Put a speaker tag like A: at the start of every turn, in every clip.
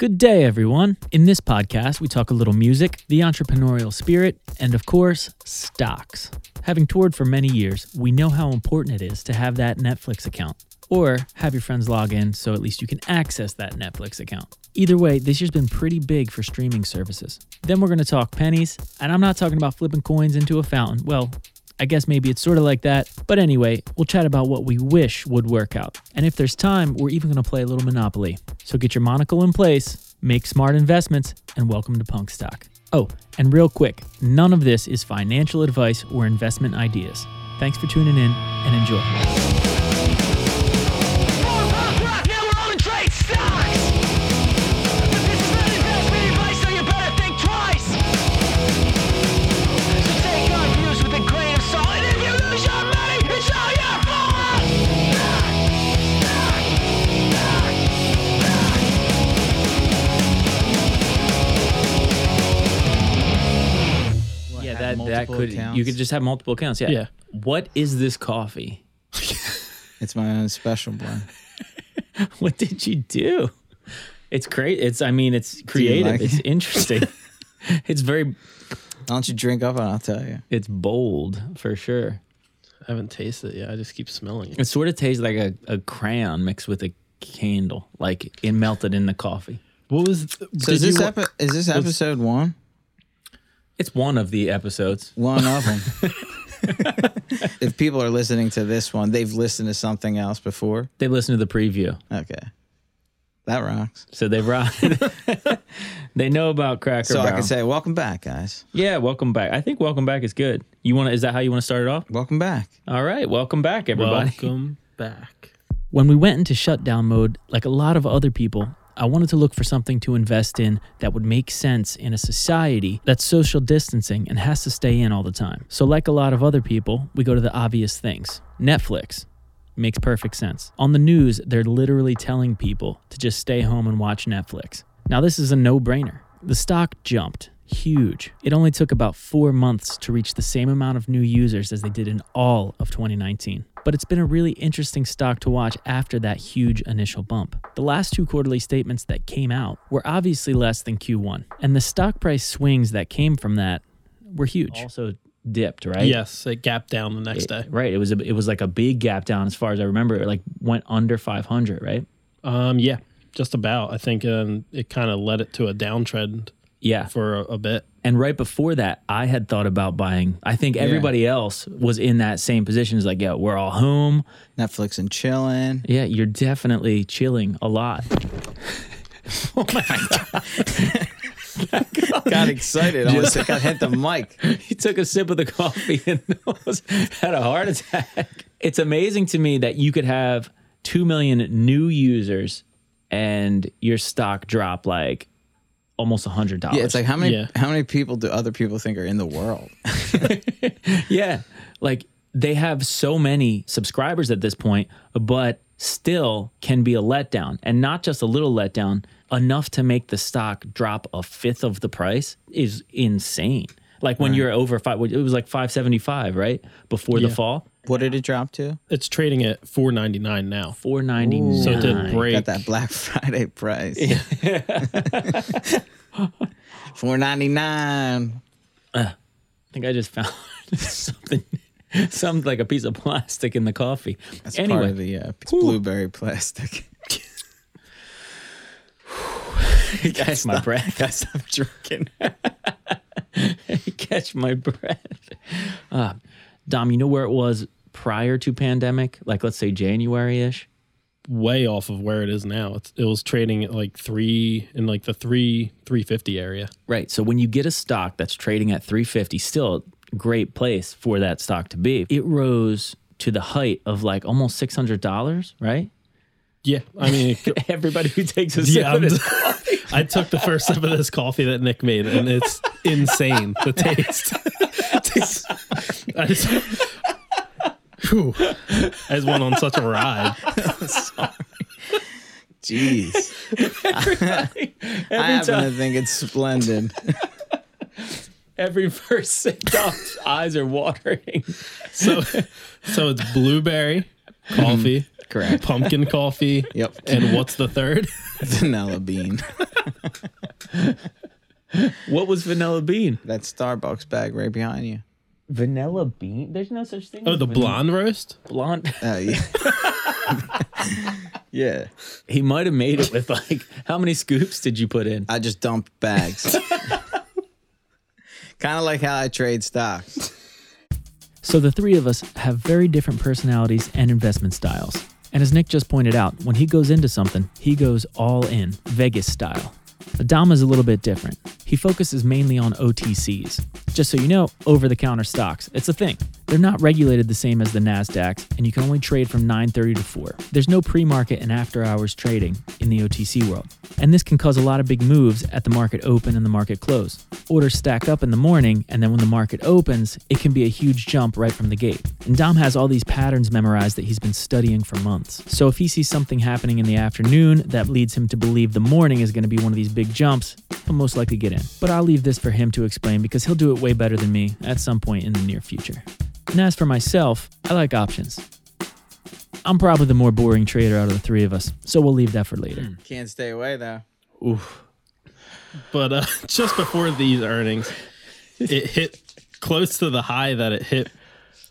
A: Good day, everyone. In this podcast, we talk a little music, the entrepreneurial spirit, and of course, stocks. Having toured for many years, we know how important it is to have that Netflix account, or have your friends log in so at least you can access that Netflix account. Either way, this year's been pretty big for streaming services. Then we're going to talk pennies, and I'm not talking about flipping coins into a fountain. Well, I guess maybe it's sort of like that. But anyway, we'll chat about what we wish would work out. And if there's time, we're even going to play a little Monopoly. So get your monocle in place, make smart investments, and welcome to Punk Stock. Oh, and real quick, none of this is financial advice or investment ideas. Thanks for tuning in and enjoy. Could
B: accounts?
A: you could just have multiple accounts. Yeah.
B: Yeah.
A: What is this coffee?
B: It's my own special blend.
A: What did you do? It's great. It's I mean it's creative.
B: like
A: it's
B: it?
A: interesting. it's very
B: Why don't you drink up and I'll tell you.
A: it's bold for sure.
C: I haven't tasted it yet. I just keep smelling it.
A: It sort of tastes like a, a crayon mixed with a candle, like it melted in the coffee.
C: What was?
B: So is this,
C: you,
B: epi- is this episode one?
A: It's one of the episodes.
B: One of them. if people are listening to this one, they've listened to something else before.
A: They listened to the preview,
B: Okay. That rocks.
A: so they've they know about Cracker
B: So I
A: Barrel.
B: can say, welcome back, guys.
A: yeah, welcome back. I think welcome back is good. You want to? Is that how you want to start it off?
B: Welcome back.
A: All right, welcome back, everybody.
C: welcome back.
A: When we went into shutdown mode, like a lot of other people, I wanted to look for something to invest in that would make sense in a society that's social distancing and has to stay in all the time. So, like a lot of other people, we go to the obvious things. Netflix makes perfect sense. On the news, they're literally telling people to just stay home and watch Netflix. Now, this is a no brainer. The stock jumped. Huge. It only took about four months to reach the same amount of new users as they did in all of 2019. But it's been a really interesting stock to watch after that huge initial bump. The last two quarterly statements that came out were obviously less than Q1, and the stock price swings that came from that were huge. Also dipped, right?
C: Yes, it gapped down the next day.
A: Right. It was a, it was like a big gap down as far as I remember. It like went under 500, right?
C: Um, yeah, just about. I think um, it kind of led it to a downtrend
A: Yeah.
C: for a, a bit.
A: And right before that, I had thought about buying. I think everybody else was in that same position. It's like, yeah, we're all home.
B: Netflix and chilling.
A: Yeah, you're definitely chilling a lot. oh my God.
B: Got excited. I Almost like I hit the mic.
A: he took a sip of the coffee and almost had a heart attack. It's amazing to me that you could have 2 million new users and your stock drop like almost a 100.
B: Yeah, it's like how many
C: Yeah.
B: how many people do other people think are in the world?
A: Yeah. Like they have so many subscribers at this point, but still can be a letdown. And not just a little letdown, enough to make the stock drop a fifth of the price is insane. Like when you're over five, it was like 575, right? Before the fall.
B: What did it drop to?
C: It's trading at 4.99 now.
A: 499.
C: So it did break.
B: Got that Black Friday price. Four ninety nine.
A: I think I just found something, something like a piece of plastic in the coffee.
B: That's
A: anyway,
B: part of the uh, blueberry plastic.
A: catch my breath.
B: Gotta stop drinking.
A: catch my breath. Uh, Dom, you know where it was prior to pandemic? Like let's say January ish.
C: way off of where it is now. It's, it was trading at like three in like the three three fifty area.
A: Right. So when you get a stock that's trading at 350, still great place for that stock to be. It rose to the height of like almost $600, right?
C: Yeah, I mean,
A: Everybody who takes a sip
C: yeah.
A: of this coffee.
C: I took the first sip of this coffee that Nick made, and it's insane. The taste. I just, Whew. I just went on such a ride.
B: Jeez.
A: Every
B: I happen
A: time,
B: to think it's splendid.
A: every first sip, Dom's eyes are watering.
C: So, so it's blueberry coffee, mm-hmm.
B: Correct.
C: pumpkin coffee,
B: Yep.
C: and what's the third?
B: Vanilla bean.
A: What was vanilla bean?
B: That Starbucks bag right behind you.
A: Vanilla bean? There's no such thing.
C: Oh,
A: as
C: the
A: vanilla-
C: blonde roast.
A: blonde.
B: Uh, yeah. yeah.
A: He might have made it with like how many scoops did you put in?
B: I just dumped bags. kind of like how I trade stocks.
A: So the three of us have very different personalities and investment styles. And as Nick just pointed out, when he goes into something, he goes all in, Vegas style. Dom is a little bit different. He focuses mainly on OTCs. Just so you know, over the counter stocks. It's a thing. They're not regulated the same as the NASDAQ, and you can only trade from 9:30 to 4. There's no pre-market and after-hours trading in the OTC world. And this can cause a lot of big moves at the market open and the market close. Orders stack up in the morning, and then when the market opens, it can be a huge jump right from the gate. And Dom has all these patterns memorized that he's been studying for months. So if he sees something happening in the afternoon that leads him to believe the morning is going to be one of these big jumps, he'll most likely get in. But I'll leave this for him to explain because he'll do it way better than me at some point in the near future. And as for myself, I like options. I'm probably the more boring trader out of the three of us, so we'll leave that for later.
B: Can't stay away though.
A: Oof.
C: But uh, just before these earnings, it hit close to the high that it hit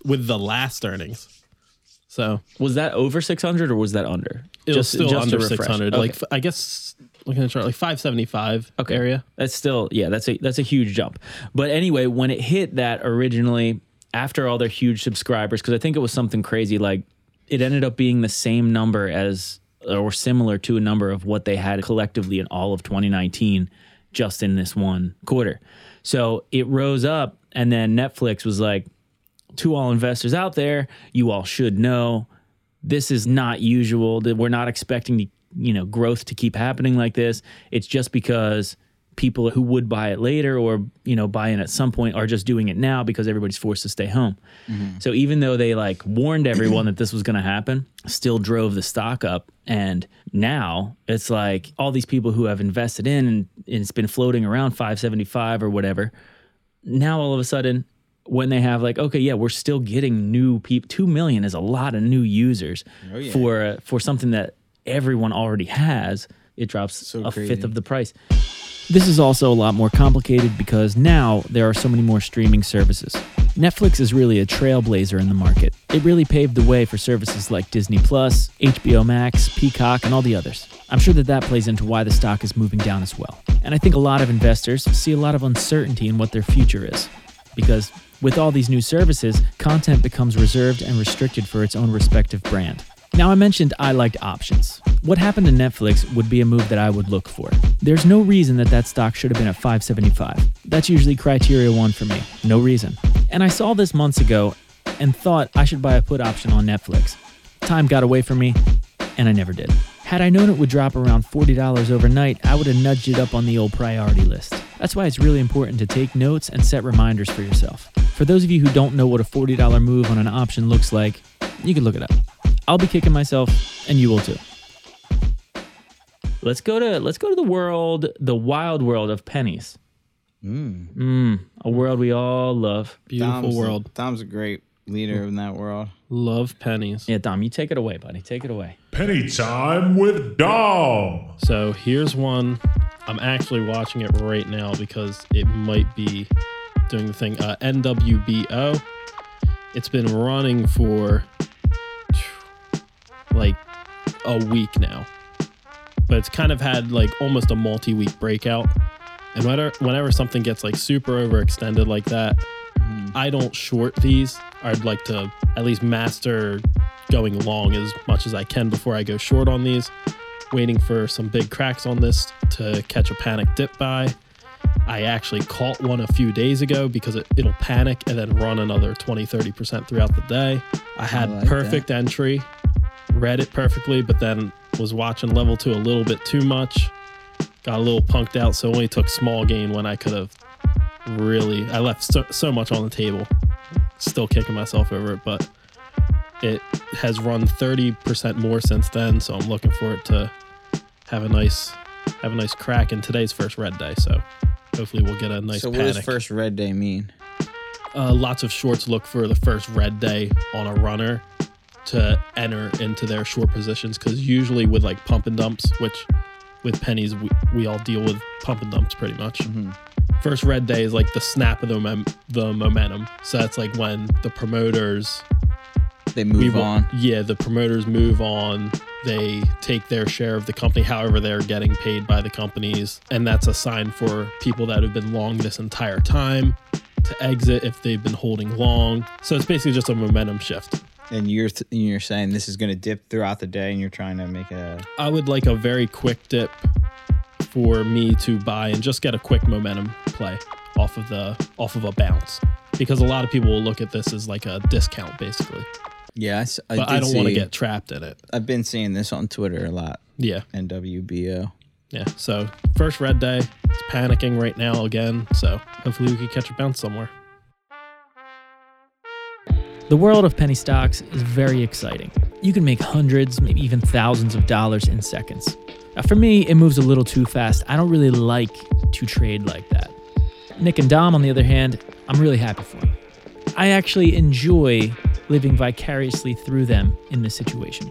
C: with the last earnings. So
A: Was that over 600 or was that under?
C: it was still
A: to
C: under 600.
A: Okay.
C: Like I guess looking at the chart, like 575
A: Okay.
C: area.
A: That's still yeah, that's a that's a huge jump. But anyway, when it hit that originally after all their huge subscribers because I think it was something crazy like it ended up being the same number as or similar to a number of what they had collectively in all of 2019 just in this one quarter. So it rose up and then Netflix was like to all investors out there, you all should know this is not usual that we're not expecting the you know growth to keep happening like this it's just because people who would buy it later or you know buy in at some point are just doing it now because everybody's forced to stay home. So even though they like warned everyone that this was going to happen still drove the stock up. And now it's like all these people who have invested in and it's been floating around 575 or whatever now all of a sudden when they have like okay yeah we're still getting new people 2 million is a lot of new users
B: yeah.
A: for uh, for something that everyone already has. It drops
B: So
A: a
B: crazy.
A: fifth of the price this is also a lot more complicated because now there are so many more streaming services. Netflix is really a trailblazer in the market. It really paved the way for services like Disney Plus, HBO Max, Peacock, and all the others. I'm sure that that plays into why the stock is moving down as well. And I think a lot of investors see a lot of uncertainty in what their future is. Because with all these new services, content becomes reserved and restricted for its own respective brand. Now, I mentioned I liked options. What happened to Netflix would be a move that I would look for. There's no reason that that stock should have been at 575. That's usually criteria one for me. No reason. And I saw this months ago and thought I should buy a put option on Netflix. Time got away from me, and I never did. Had I known it would drop around $40 overnight, I would have nudged it up on the old priority list. That's why it's really important to take notes and set reminders for yourself. For those of you who don't know what a $40 move on an option looks like, you can look it up. I'll be kicking myself, and you will too. Let's go to let's go to the world, the wild world of pennies. Mm, a world we all love.
C: Beautiful
B: Dom's,
C: world.
B: Dom's a great leader in that world.
C: Love pennies.
A: Yeah, Dom, you take it away, buddy. Take it away.
D: Penny time with Dom.
C: So here's one. I'm actually watching it right now because it might be doing the thing. Uh, NWBO. It's been running for like a week now, but it's kind of had like almost a multi-week breakout. And whenever, whenever something gets like super overextended like that, mm-hmm. I don't short these. I'd like to at least master going long as much as I can before I go short on these. Waiting for some big cracks on this to catch a panic dip by. I actually caught one a few days ago because it, it'll panic and then run another 20 30% throughout the day. I had
B: like
C: perfect entry, read it perfectly, but then was watching level two a little bit too much. Got a little punked out, so only took small gain when I could have really. I left so, so much on the table. Still kicking myself over it, but it has run 30% more since then, so I'm looking for it to have a nice have a nice crack in today's first red day. So hopefully we'll get a nice
B: so what
C: panic.
B: does first red day mean?
C: uh, lots of shorts look for the first red day on a runner to enter into their short positions because usually with like pump and dumps, which with pennies we, we all deal with pump and dumps pretty much. Mm-hmm. First red day is like the snap of the mom- the momentum. So that's like when the promoters
B: They move
C: will-
B: on.
C: Yeah, the promoters move on. They take their share of the company, however they're getting paid by the companies, and that's a sign for people that have been long this entire time to exit if they've been holding long. So it's basically just a momentum shift.
B: And you're th- you're saying this is going to dip throughout the day, and you're trying to make a
C: I would like a very quick dip for me to buy and just get a quick momentum play off of the off of a bounce because a lot of people will look at this as like a discount basically.
B: yes. I,
C: But I, don't want to get trapped in it.
B: I've been seeing this on Twitter a lot.
C: Yeah.
B: NWBO.
C: Yeah. So first red day, it's panicking right now again. So hopefully we can catch a bounce somewhere.
A: The world of penny stocks is very exciting. You can make hundreds, maybe even thousands of dollars in seconds. Now, for me, it moves a little too fast. I don't really like to trade like that. Nick and Dom, on the other hand, I'm really happy for them. I actually enjoy living vicariously through them in this situation.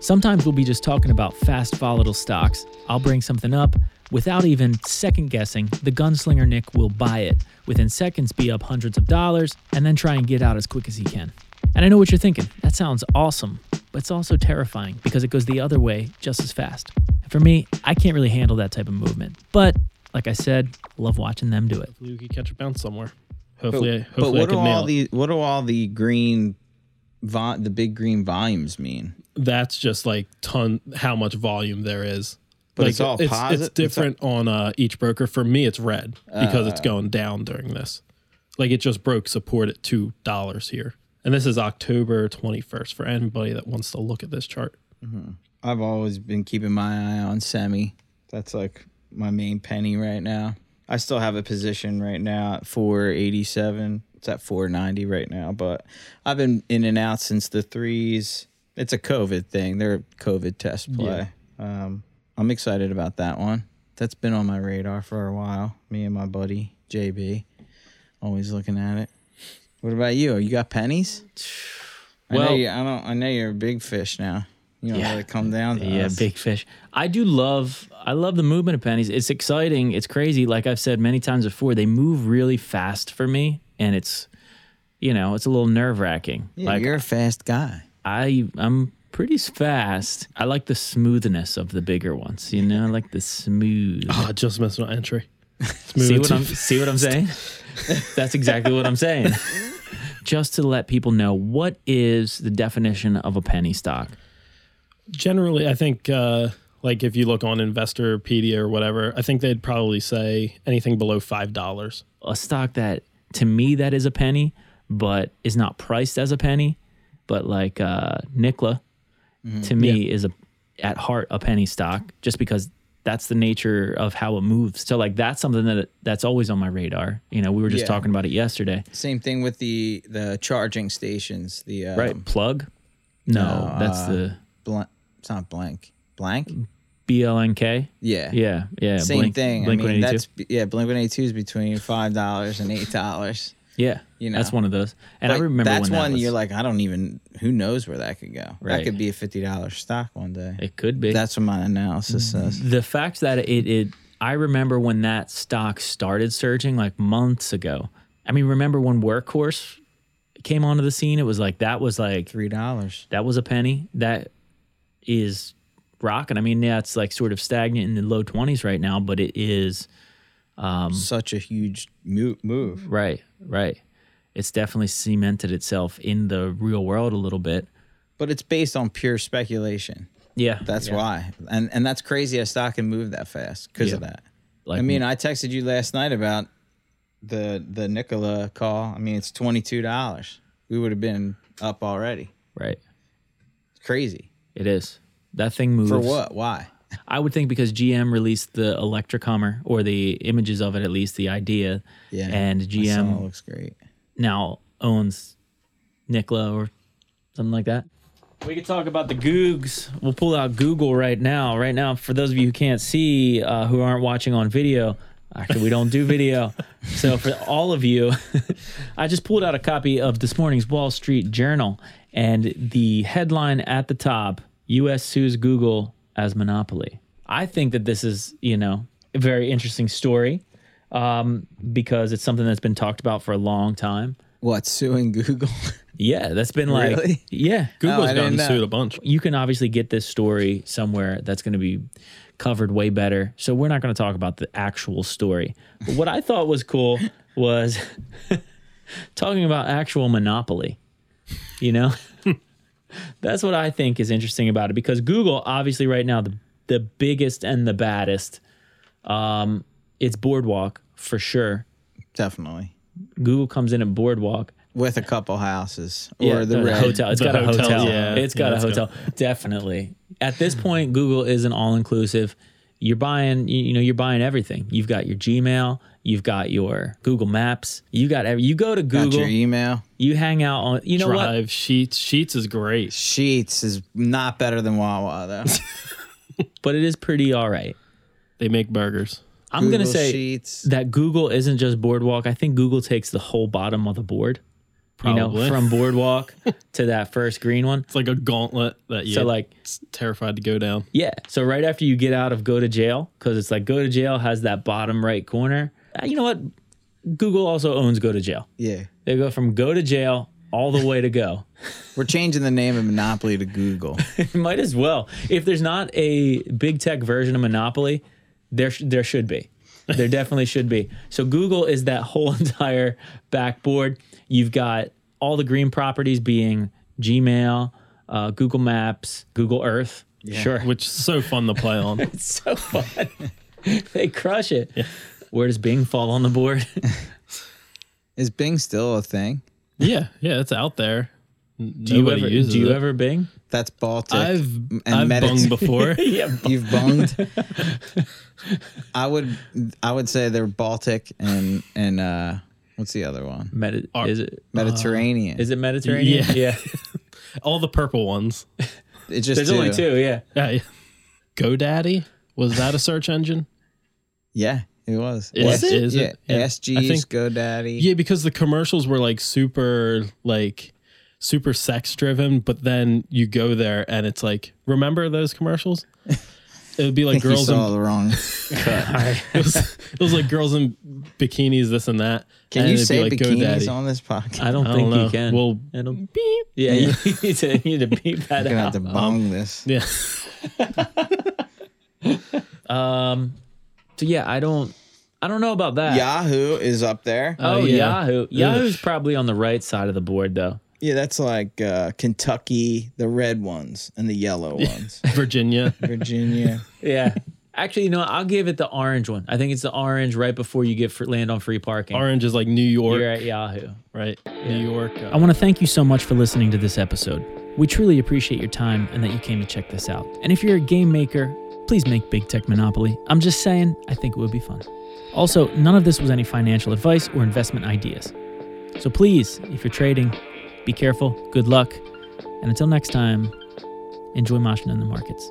A: Sometimes we'll be just talking about fast, volatile stocks. I'll bring something up without even second guessing. The gunslinger Nick will buy it within seconds, be up hundreds of dollars, and then try and get out as quick as he can. And I know what you're thinking. That sounds awesome, but it's also terrifying because it goes the other way just as fast. And for me, I can't really handle that type of movement. But like I said, love watching them do it.
C: Hopefully we can catch a bounce somewhere.
B: But,
C: Hopefully,
B: but
C: hopefully I
B: what do
C: nail
B: all
C: it.
B: the what do all the green, vo- the big green volumes mean?
C: That's just like ton how much volume there is.
B: But
C: like
B: it's all
C: it's, it's
B: it's
C: different on uh, each broker. For me, it's red because
B: Uh.
C: it's going down during this. Like it just broke support at two dollars here, and this is October twenty first. For anybody that wants to look at this chart,
B: I've always been keeping my eye on semi. That's like my main penny right now. I still have a position right now at 487. It's at 490 right now, but I've been in and out since the threes. It's a COVID thing. They're a COVID test play. Um, I'm excited about that one. That's been on my radar for a while. Me and my buddy JB, always looking at it. What about you? You got pennies? I know
A: Well-
B: you, I don't. I know you're a big fish now. You don't
A: Yeah.
B: really come down to
A: Yeah,
B: us.
A: big fish. I do love I love the movement of pennies. It's exciting. It's crazy. Like I've said many times before, they move really fast for me, and it's you know it's a little nerve wracking.
B: Yeah,
A: like
B: you're a fast guy.
A: I I'm pretty fast. I like the smoothness of the bigger ones. You know, I like the smooth.
C: oh, just missed an entry.
A: see what I'm see what I'm saying? That's exactly what I'm saying. Just to let people know what is the definition of a penny stock.
C: Generally, I think uh, like if you look on Investorpedia or whatever, I think they'd probably say anything below five dollars.
A: a stock that to me that is a penny, but is not priced as a penny. But like uh Nikola, to me is a at heart a penny stock, just because that's the nature of how it moves. So like that's something that that's always on my radar. You know, we were just
B: Yeah.
A: talking about it yesterday.
B: Same thing with the the charging stations. The um,
A: right. Plug? No,
B: no,
A: that's
B: uh,
A: the
B: blank. It's not blank. Blank.
A: BLNK.
B: Yeah.
A: Yeah, yeah.
B: Same
A: Blink-
B: thing.
A: Blink
B: I mean,
A: 182.
B: that's yeah. Blink One Eighty Two is between five dollars and eight dollars.
A: Yeah.
B: you know, that's
A: one of those. And I remember
B: that's
A: when that
B: one
A: was,
B: you're like, I don't even. Who knows where that could go? That could be a fifty dollars stock one day.
A: it could be.
B: That's what my analysis says.
A: the fact that it, it I remember when that stock started surging like months ago. I mean, remember when Workhorse came onto the scene? It was like that was like
B: Three dollars.
A: that was a penny. That is rocking. I mean, yeah, it's like sort of stagnant in the low twenties right now, but it is Um,
B: Such a huge move.
A: right, right. It's definitely cemented itself in the real world a little bit.
B: but it's based on pure speculation.
A: Yeah,
B: That's
A: yeah.
B: why, and and that's crazy. A stock can move that fast because of that.
A: Like,
B: I mean, I texted you last night about the the Nikola call. I mean, it's twenty two dollars. We would have been up already.
A: right?
B: It's crazy.
A: It is. That thing moves
B: For what? Why?
A: I would think because GM released the Electric Hummer or the images of it, at least the idea.
B: Yeah.
A: And
B: I saw it
A: GM
B: looks great.
A: now owns Nikola or something like that. We could talk about the Googs. We'll pull out Google right now. Right now, for those of you who can't see, uh, who aren't watching on video, actually, we don't do video. so for all of you, I just pulled out a copy of this morning's Wall Street Journal, and the headline at the top: U.S. sues Google as monopoly. I think that this is, you know, a very interesting story um, because it's something that's been talked about for a long time.
B: What suing Google?
A: Yeah, that's been like
B: Really?
A: yeah.
C: Google's
B: Oh,
C: gotten sued a bunch.
A: You can obviously get this story somewhere that's going to be covered way better. So we're not going to talk about the actual story. But what I thought was cool was talking about actual monopoly. You know? That's what I think is interesting about it because Google obviously right now the the biggest and the baddest um it's Boardwalk for sure.
B: Definitely.
A: Google comes in at Boardwalk
B: With a couple houses or
A: yeah,
B: the, red.
A: hotel. It's
C: the
A: got a
C: hotel,
A: hotel.
C: yeah.
A: It's got
C: Yeah,
A: a
C: let's go.
A: hotel. Definitely. At this point, Google is an all inclusive. You're buying, you you know, you're buying everything. You've got your Gmail, you've got your Google Maps, you got every. You go to google
B: Got
A: Google,
B: your email.
A: you hang out on. You know what?
C: Drive Sheets. Sheets is great.
B: Sheetz is not better than Wawa though.
A: But it is pretty all right.
C: They make burgers.
A: I'm gonna say
B: Sheets.
A: that Google isn't just Boardwalk. I think Google takes the whole bottom of the board. You know, from Boardwalk to that first green one.
C: It's like a gauntlet that you
A: So like
C: terrified to go down.
A: Yeah. So right after you get out of go to jail, because it's like go to jail has that bottom right corner. Uh, You know what? Google also owns go to jail.
B: Yeah.
A: They go from go to jail all the way to go.
B: We're changing the name of Monopoly to Google.
A: Might as well. If there's not a big tech version of Monopoly, there sh- there should be. There definitely should be. So Google is that whole entire backboard. You've got all the green properties being Gmail, uh, Google Maps, Google Earth. Sure.
C: Which is so fun to play on.
A: It's so fun. they crush it. Where does Bing fall on the board?
B: Is Bing still a thing?
C: yeah, yeah, it's out there.
A: Do you ever
C: uses
A: do you
C: it.
A: ever Bing?
B: That's Baltic.
C: I've
B: and
C: I've
B: Medit-
C: bunged before.
A: Yeah,
B: You've bunged. I would I would say they're Baltic and and uh what's the other one?
A: Medi-
C: Are-
A: is it
B: Mediterranean.
A: is it Mediterranean?
C: Yeah. All the purple ones.
B: It's just
A: There's only two. Yeah.
C: Yeah, yeah. GoDaddy was that a search engine?
B: Yeah, it was.
C: Is
B: S-
C: it? Is
B: yeah,
C: it? Yeah.
B: SG's,
C: I think-
B: GoDaddy.
C: Yeah, because the commercials were like super like super sex driven, but then you go there and it's like, remember those commercials? It would be
B: I
C: like
B: think you
C: girls
B: saw
C: in
B: the wrong.
C: it was, it was like girls in bikinis, this and that.
B: Can
C: and
B: you say
C: like
B: bikinis on this podcast?
A: I don't
C: I
A: think
C: don't know.
A: you can.
C: Well,
A: It'll beep. Yeah, you need to, you need to beep that
B: I'm gonna have
A: out.
B: to bung this.
C: Yeah.
A: Um. So yeah, I don't. I don't know about that.
B: Yahoo is up there.
A: Oh,
C: Oh, yeah.
A: Yahoo. Yahoo's probably on the right side of the board though.
B: Yeah, that's like uh, Kentucky, the red ones and the yellow ones.
C: Virginia.
B: Virginia.
A: Yeah. Actually, you know. I'll give it the orange one. I think it's the orange right before you get for, land on free parking.
C: Orange is like New York,
A: You're at Yahoo.
C: right? New York. uh,
A: I want to thank you so much for listening to this episode. We truly appreciate your time and that you came to check this out. And if you're a game maker, please make Big Tech Monopoly. I'm just saying, I think it would be fun. Also, none of this was any financial advice or investment ideas. So please, if you're trading, be careful, good luck, and until next time, enjoy moshing in the markets.